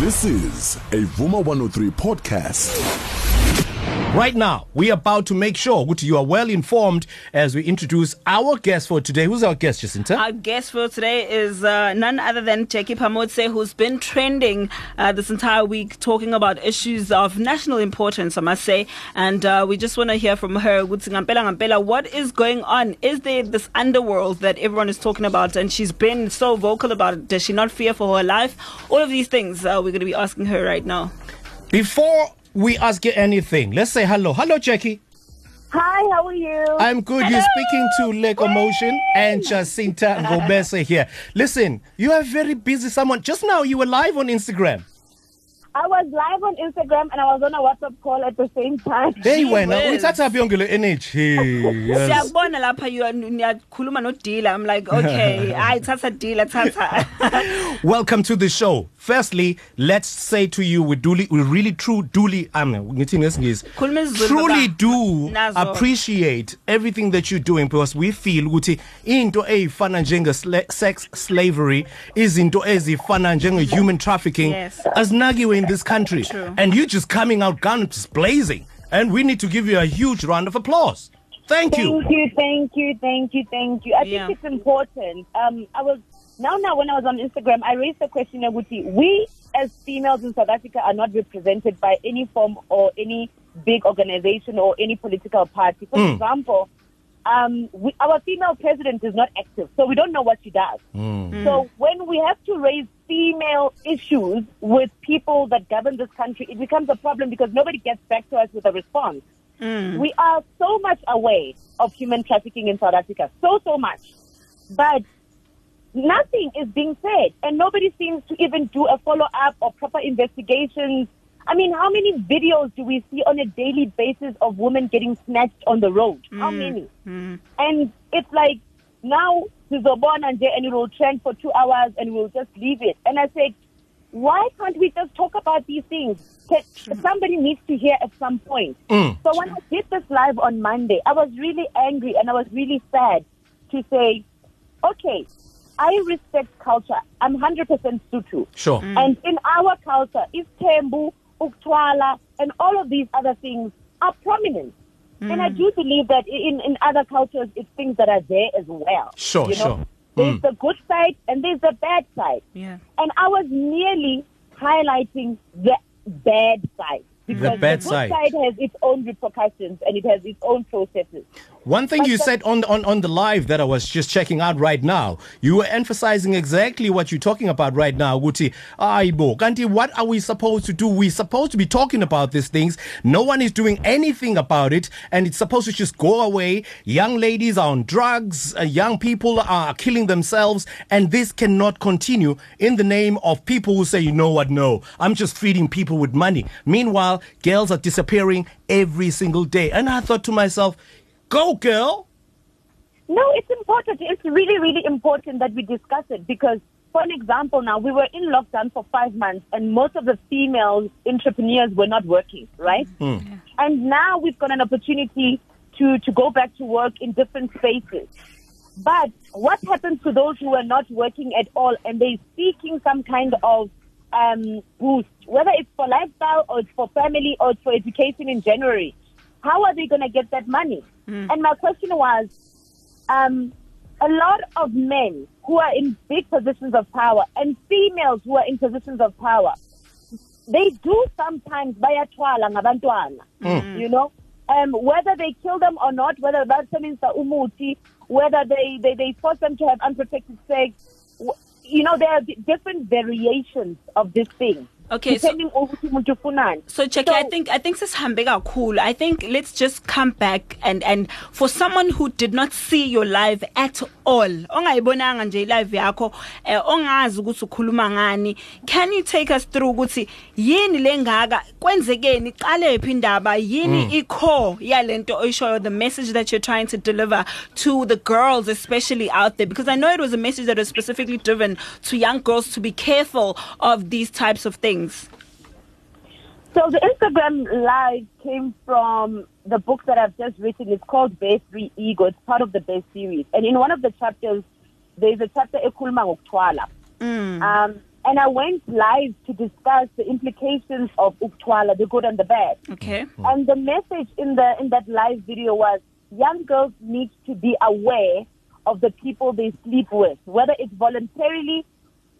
This is a Vuma 103 podcast. Right now, we are about to make sure that you are well informed as we introduce our guest for today. Who's our guest, Jacinta? Our guest for today is uh, none other than Jackie Phamotse, who's been trending uh, this entire week talking about issues of national importance, I must say. And uh, we just want to hear from her. What is going on? Is there this underworld that everyone is talking about? And she's been so vocal about it. Does she not fear for her life? All of these things uh, we're going to be asking her right now. Before we ask you anything, let's say hello. Hello, Jackie. Hi, how are you? I'm good. You're speaking to Lego Motion and Jacinta Ngobese here. Listen, you are very busy. Someone just now you were live on Instagram. I was live on Instagram and I was on a WhatsApp call at the same time. Hey Gee wena whiz. uyithatha phi yonke le energy? Yes. siyakubona lapha you are- niyakhuluma nodila i'm like okay hayi thatha dila thatha Welcome to the show. Firstly, let's say to you we duly we really true duly um ngithi ngesingisi truly do appreciate everything that you're doing because we feel ukuthi into eyifana njenge sla- sex slavery izinto ezifana njenge human trafficking Yes. azinakiwe in this country True. and you just coming out guns blazing and we need to give you a huge round of applause. Thank you. Thank you, thank you, thank you, thank you. I Yeah. think it's important. Um, I was now now when I was on Instagram, I raised the question, Aguti, we as females in South Africa are not represented by any form or any big organization or any political party. For hmm. example, um, we, our female president is not active, so we don't know what she does. Hmm. Hmm. So when we have to raise female issues with people that govern this country, it becomes a problem because nobody gets back to us with a response. We are so much aware of human trafficking in South Africa, so so much, but nothing is being said, and nobody seems to even do a follow up or proper investigations. I mean, how many videos do we see on a daily basis of women getting snatched on the road? How mm, many? Mm. And it's like now Sizobona nje and it will trend for two hours and we'll just leave it. And I said, why can't we just talk about these things? Can- Somebody needs to hear at some point. Mm. So when I did this live on Monday, I was really angry and I was really sad to say, okay, I respect culture. I'm 100% Sutu. Sure. Mm. And in our culture, if tembu, Uktwala, and all of these other things are prominent. Mm. And I do believe that in, in other cultures, it's things that are there as well. Sure, you know? sure. There's mm. the good side and there's the bad side. yeah And I was merely highlighting the bad side. Because bad the good side. side has its own repercussions and it has its own processes. One thing But you the- said on, on on the live that I was just checking out right now, you were emphasizing exactly what you're talking about right now, Guti. Aibo, Kanti, what are we supposed to do? We're supposed to be talking about these things. No one is doing anything about it, and it's supposed to just go away. Young ladies are on drugs, uh, young people are killing themselves, and this cannot continue in the name of people who say, you know what, no, I'm just feeding people with money. Meanwhile, girls are disappearing every single day. And I thought to myself, Go, girl. No, it's important. It's really, really important that we discuss it because, for an example, now we were in lockdown for five months and most of the female entrepreneurs were not working, right? And now we've got an opportunity to, to go back to work in different spaces. But what happens to those who are not working at all and they're seeking some kind of um, boost, whether it's for lifestyle or it's for family or it's for education in January? How are they going to get that money? And my question was, um, a lot of men who are in big positions of power and females who are in positions of power, they do sometimes bayatwala ngabantwana, you know, um, whether they kill them or not, whether basebenzisa umuti, whether they, they, they force them to have unprotected sex, you know, there are different variations of this thing. Okay, so- depending on ukuthi umuntu ufunani. So, Jackie, I think I think sisihambe kakhulu. I think let's just come back and and for someone who did not see your live at all, ongayibonanga nje live yakho, eh, ongazi ukuthi ukhuluma ngani, can you take us through ukuthi yini lengaka kwenzekeni iqale phi indaba yini i-core yalento oyishoyo the message that you're trying to deliver to the girls especially out there because I know it was a message that was specifically driven to young girls to be careful of these types of things. So the Instagram live came from the book that I've just written. It's called Bare Three Ego. It's part of the Bare series. And in one of the chapters, there's a chapter Ekulma Ngoktwala. Um, and I went live to discuss the implications of Uktwala, the good and the bad. Okay. And the message in the in that live video was young girls need to be aware of the people they sleep with, whether it's voluntarily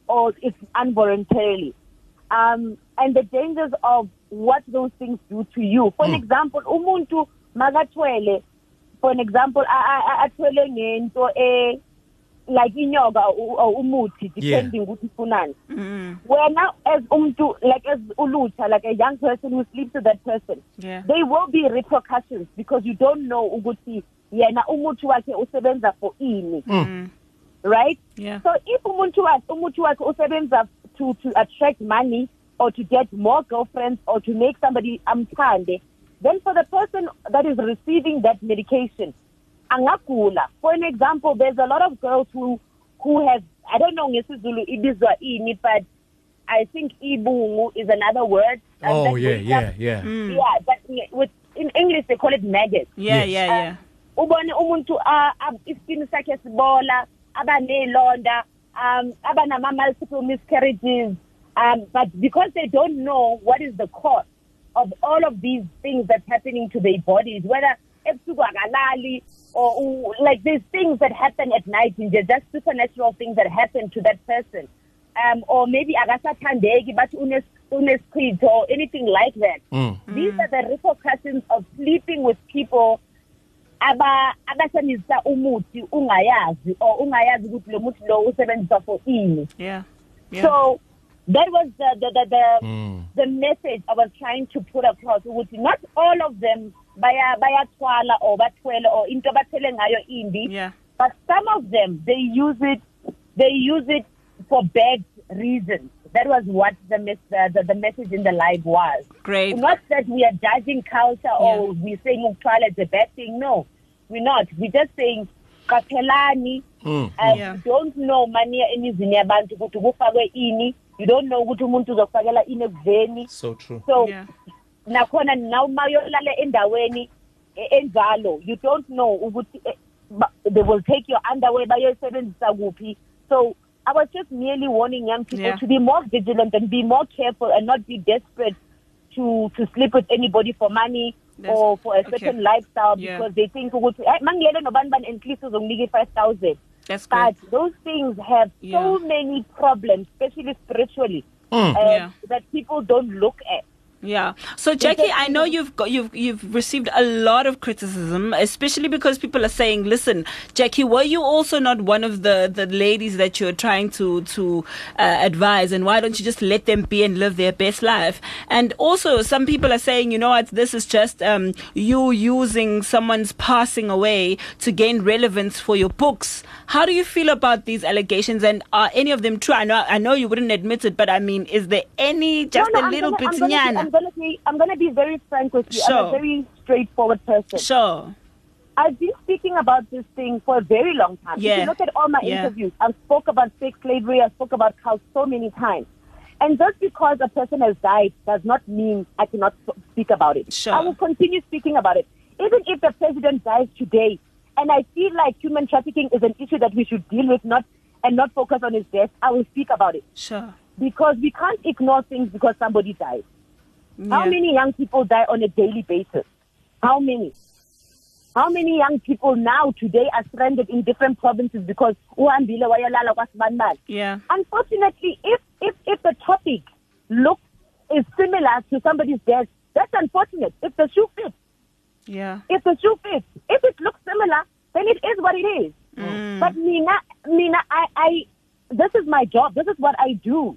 or it's involuntarily. Um, and the dangers of what those things do to you. For an example, umuntu makatwele, for an example, a- a- a- atwele ngento e like inyoka u- or umuthi Yeah. depending ukuthi mm-hmm. ufunani. Wena as umuntu like as ulutsha like a young person who sleeps with that person Yeah. there will be repercussions because you don't know ukuthi yena umuthi wakhe usebenza for ini hmm. mm-hmm. right Yeah. so if umuntu wakhe umuthi wakhe usebenza to to attract money or to get more girlfriends or to make somebody amthande then for the person that is receiving that medication angagula for an example there's a lot of girls who who have i don't know ngesizulu ibizwa ini but i think ibungu is another word Oh that yeah, yeah, up- yeah. Mm. yeah but with in english they call it maggots Yeah, Yes. yeah, yeah. Uh, ubone umuntu a- a- iskin sakhe sibola abanezilonda um abanama multiple miscarriages. Um but because they don't know what is the cause of all of these things that's happening to their bodies whether ebusuku akalali or like these things that happen at night and they're just supernatural things that happen to that person. Um or maybe akasathandeki but unes unesichitho or anything like that. Mm. these are the repercussions of sleeping with people aba abasebenzisa umuthi ungayazi or ungayazi ukuthi lo muthi lo usebenzisa for ini Yeah. Yeah. so that was the the the the, Mm. the message I was trying to put across ukuthi not all of them baya bayathwala or bathwele or into abathele ngayo imbi yeah. but some of them they use it they use it for bad reasons that was what the mes- the, the, the message in the live was Great. not that we are judging culture or we're saying ukthwala is a bad thing no we're not we're just saying qaphelani Mm. uh, Yeah. you don't know maniya emizini yabantu ukuthi kufakwe ini you don't know ukuthi umuntu uzokufakela ini ekudleni So true. so Yeah. nakhona nawuma uyolala endaweni enjalo you don't know ukuthi ba- they will take your underwear bayoyisebenzisa kuphi so i was just merely warning young people Yeah. to be more vigilant and be more careful and not be desperate to to sleep with anybody for money That's- or for a okay. certain lifestyle Yeah. because they think ukuthi hey mangilele nobani bani and please uzonginika i-5000 That's great. but those things have Yeah. so many problems especially spiritually Mm. uh, Yeah. that people don't look at Yeah. So Jackie, I know you've got you've you've received a lot of criticism, especially because people are saying, "Listen, Jackie, were you also not one of the the ladies that you're trying to to uh, advise, and why don't you just let them be and live their best life?" And also, some people are saying, "You know what? This is just um, you using someone's passing away to gain relevance for your books." How do you feel about these allegations, and are any of them true? I know I know you wouldn't admit it, but I mean, is there any just no, no, a little bit gonna. I'm gonna be I'm gonna be very frank with you. I'm a very straightforward person. Sure. I've been speaking about this thing for a very long time. If Yeah. you look at all my Yeah. interviews, I've spoke about sex slavery, I spoke about cows so many times. And just because a person has died does not mean I cannot speak about it. Sure. I will continue speaking about it. Even if the president dies today, and I feel like human trafficking is an issue that we should deal with, not and not focus on his death, I will speak about it Sure. because we can't ignore things because somebody died. How many young people die on a daily basis? How many? How many young people now today are stranded in different provinces because uhambile wayolala kwasibanibani? Yeah. Unfortunately, if if if the topic looks is similar to somebody's death, that's unfortunate. If the shoe fits, Yeah. if the shoe fits, if it looks similar, then it is what it is. Mm. But Mina, Mina, I, I, this is my job. This is what I do.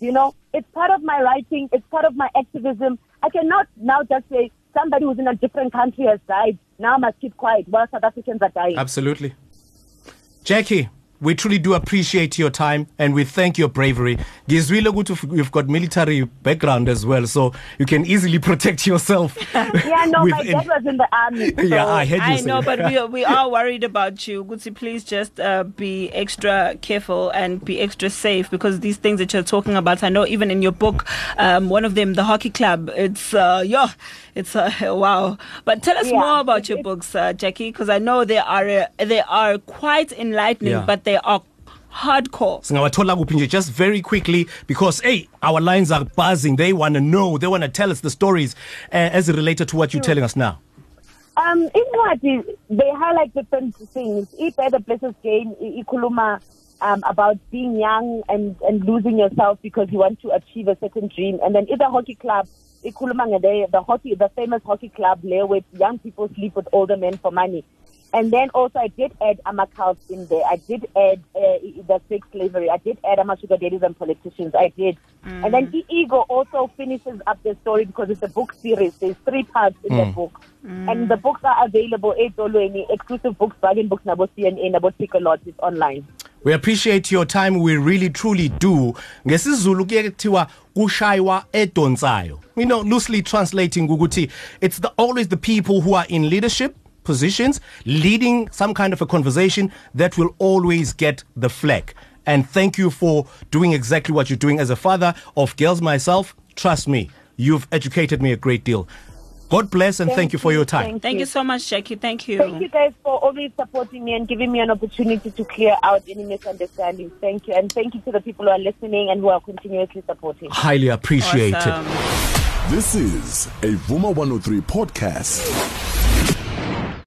You know, it's part of my writing. It's part of my activism. I cannot now just say somebody who's in a different country has died. Now I must keep quiet while South Africans are dying. Absolutely. Jackie, we truly do appreciate your time and we thank your bravery. Gizwile ukuthi you've got military background as well, so you can easily protect yourself. yeah, no, my dad was in the army. So Yeah, I heard you I say know, that. but we are, we are worried about you. Gucci, please just uh, be extra careful and be extra safe because these things that you're talking about, I know even in your book, um, one of them, the hockey club, it's, uh, yeah, it's, uh, wow. But tell us Yeah, more about your books, uh, Jackie, because I know they are, uh, they are quite enlightening, Yeah. but they are hardcore singawathola kuphi nje just very quickly because hey our lines are buzzing they want to know they want to tell us the stories uh, as it related to what you're telling us now Um, incwadi they highlight different things. If the Blesser's Game, i- ikhuluma um, about being young and, and losing yourself because you want to achieve a certain dream. And then in the hockey club, ikhuluma ngede, the hockey, the famous hockey club there where young people sleep with older men for money. And then also I did add Amakals in there. I did add uh, the sex slavery. I did add Ama sugar daddies and politicians. I did. Mm. And then E Ego also finishes up the story because it's a book series. There's three parts in the mm. book. Mm. And the books are available at etolweni exclusive books, bargain books, nabo CNA, nabo Takealot. It's online. we appreciate your time we really truly do ngesizulu kuye kuthiwa kushaywa edonsayo you know loosely translating ukuthi it's the, always the people who are in leadership positions leading some kind of a conversation that will always get the flag and thank you for doing exactly what you're doing as a father of girls myself trust me you've educated me a great deal god bless and thank, Thank you for your time thank thank you so much jackie thank you Thank you guys for always supporting me and giving me an opportunity to clear out any misunderstandings. Thank you. And thank you to the people who are listening and who are continuously supporting. highly appreciated awesome. This is a Vuma 103 podcast.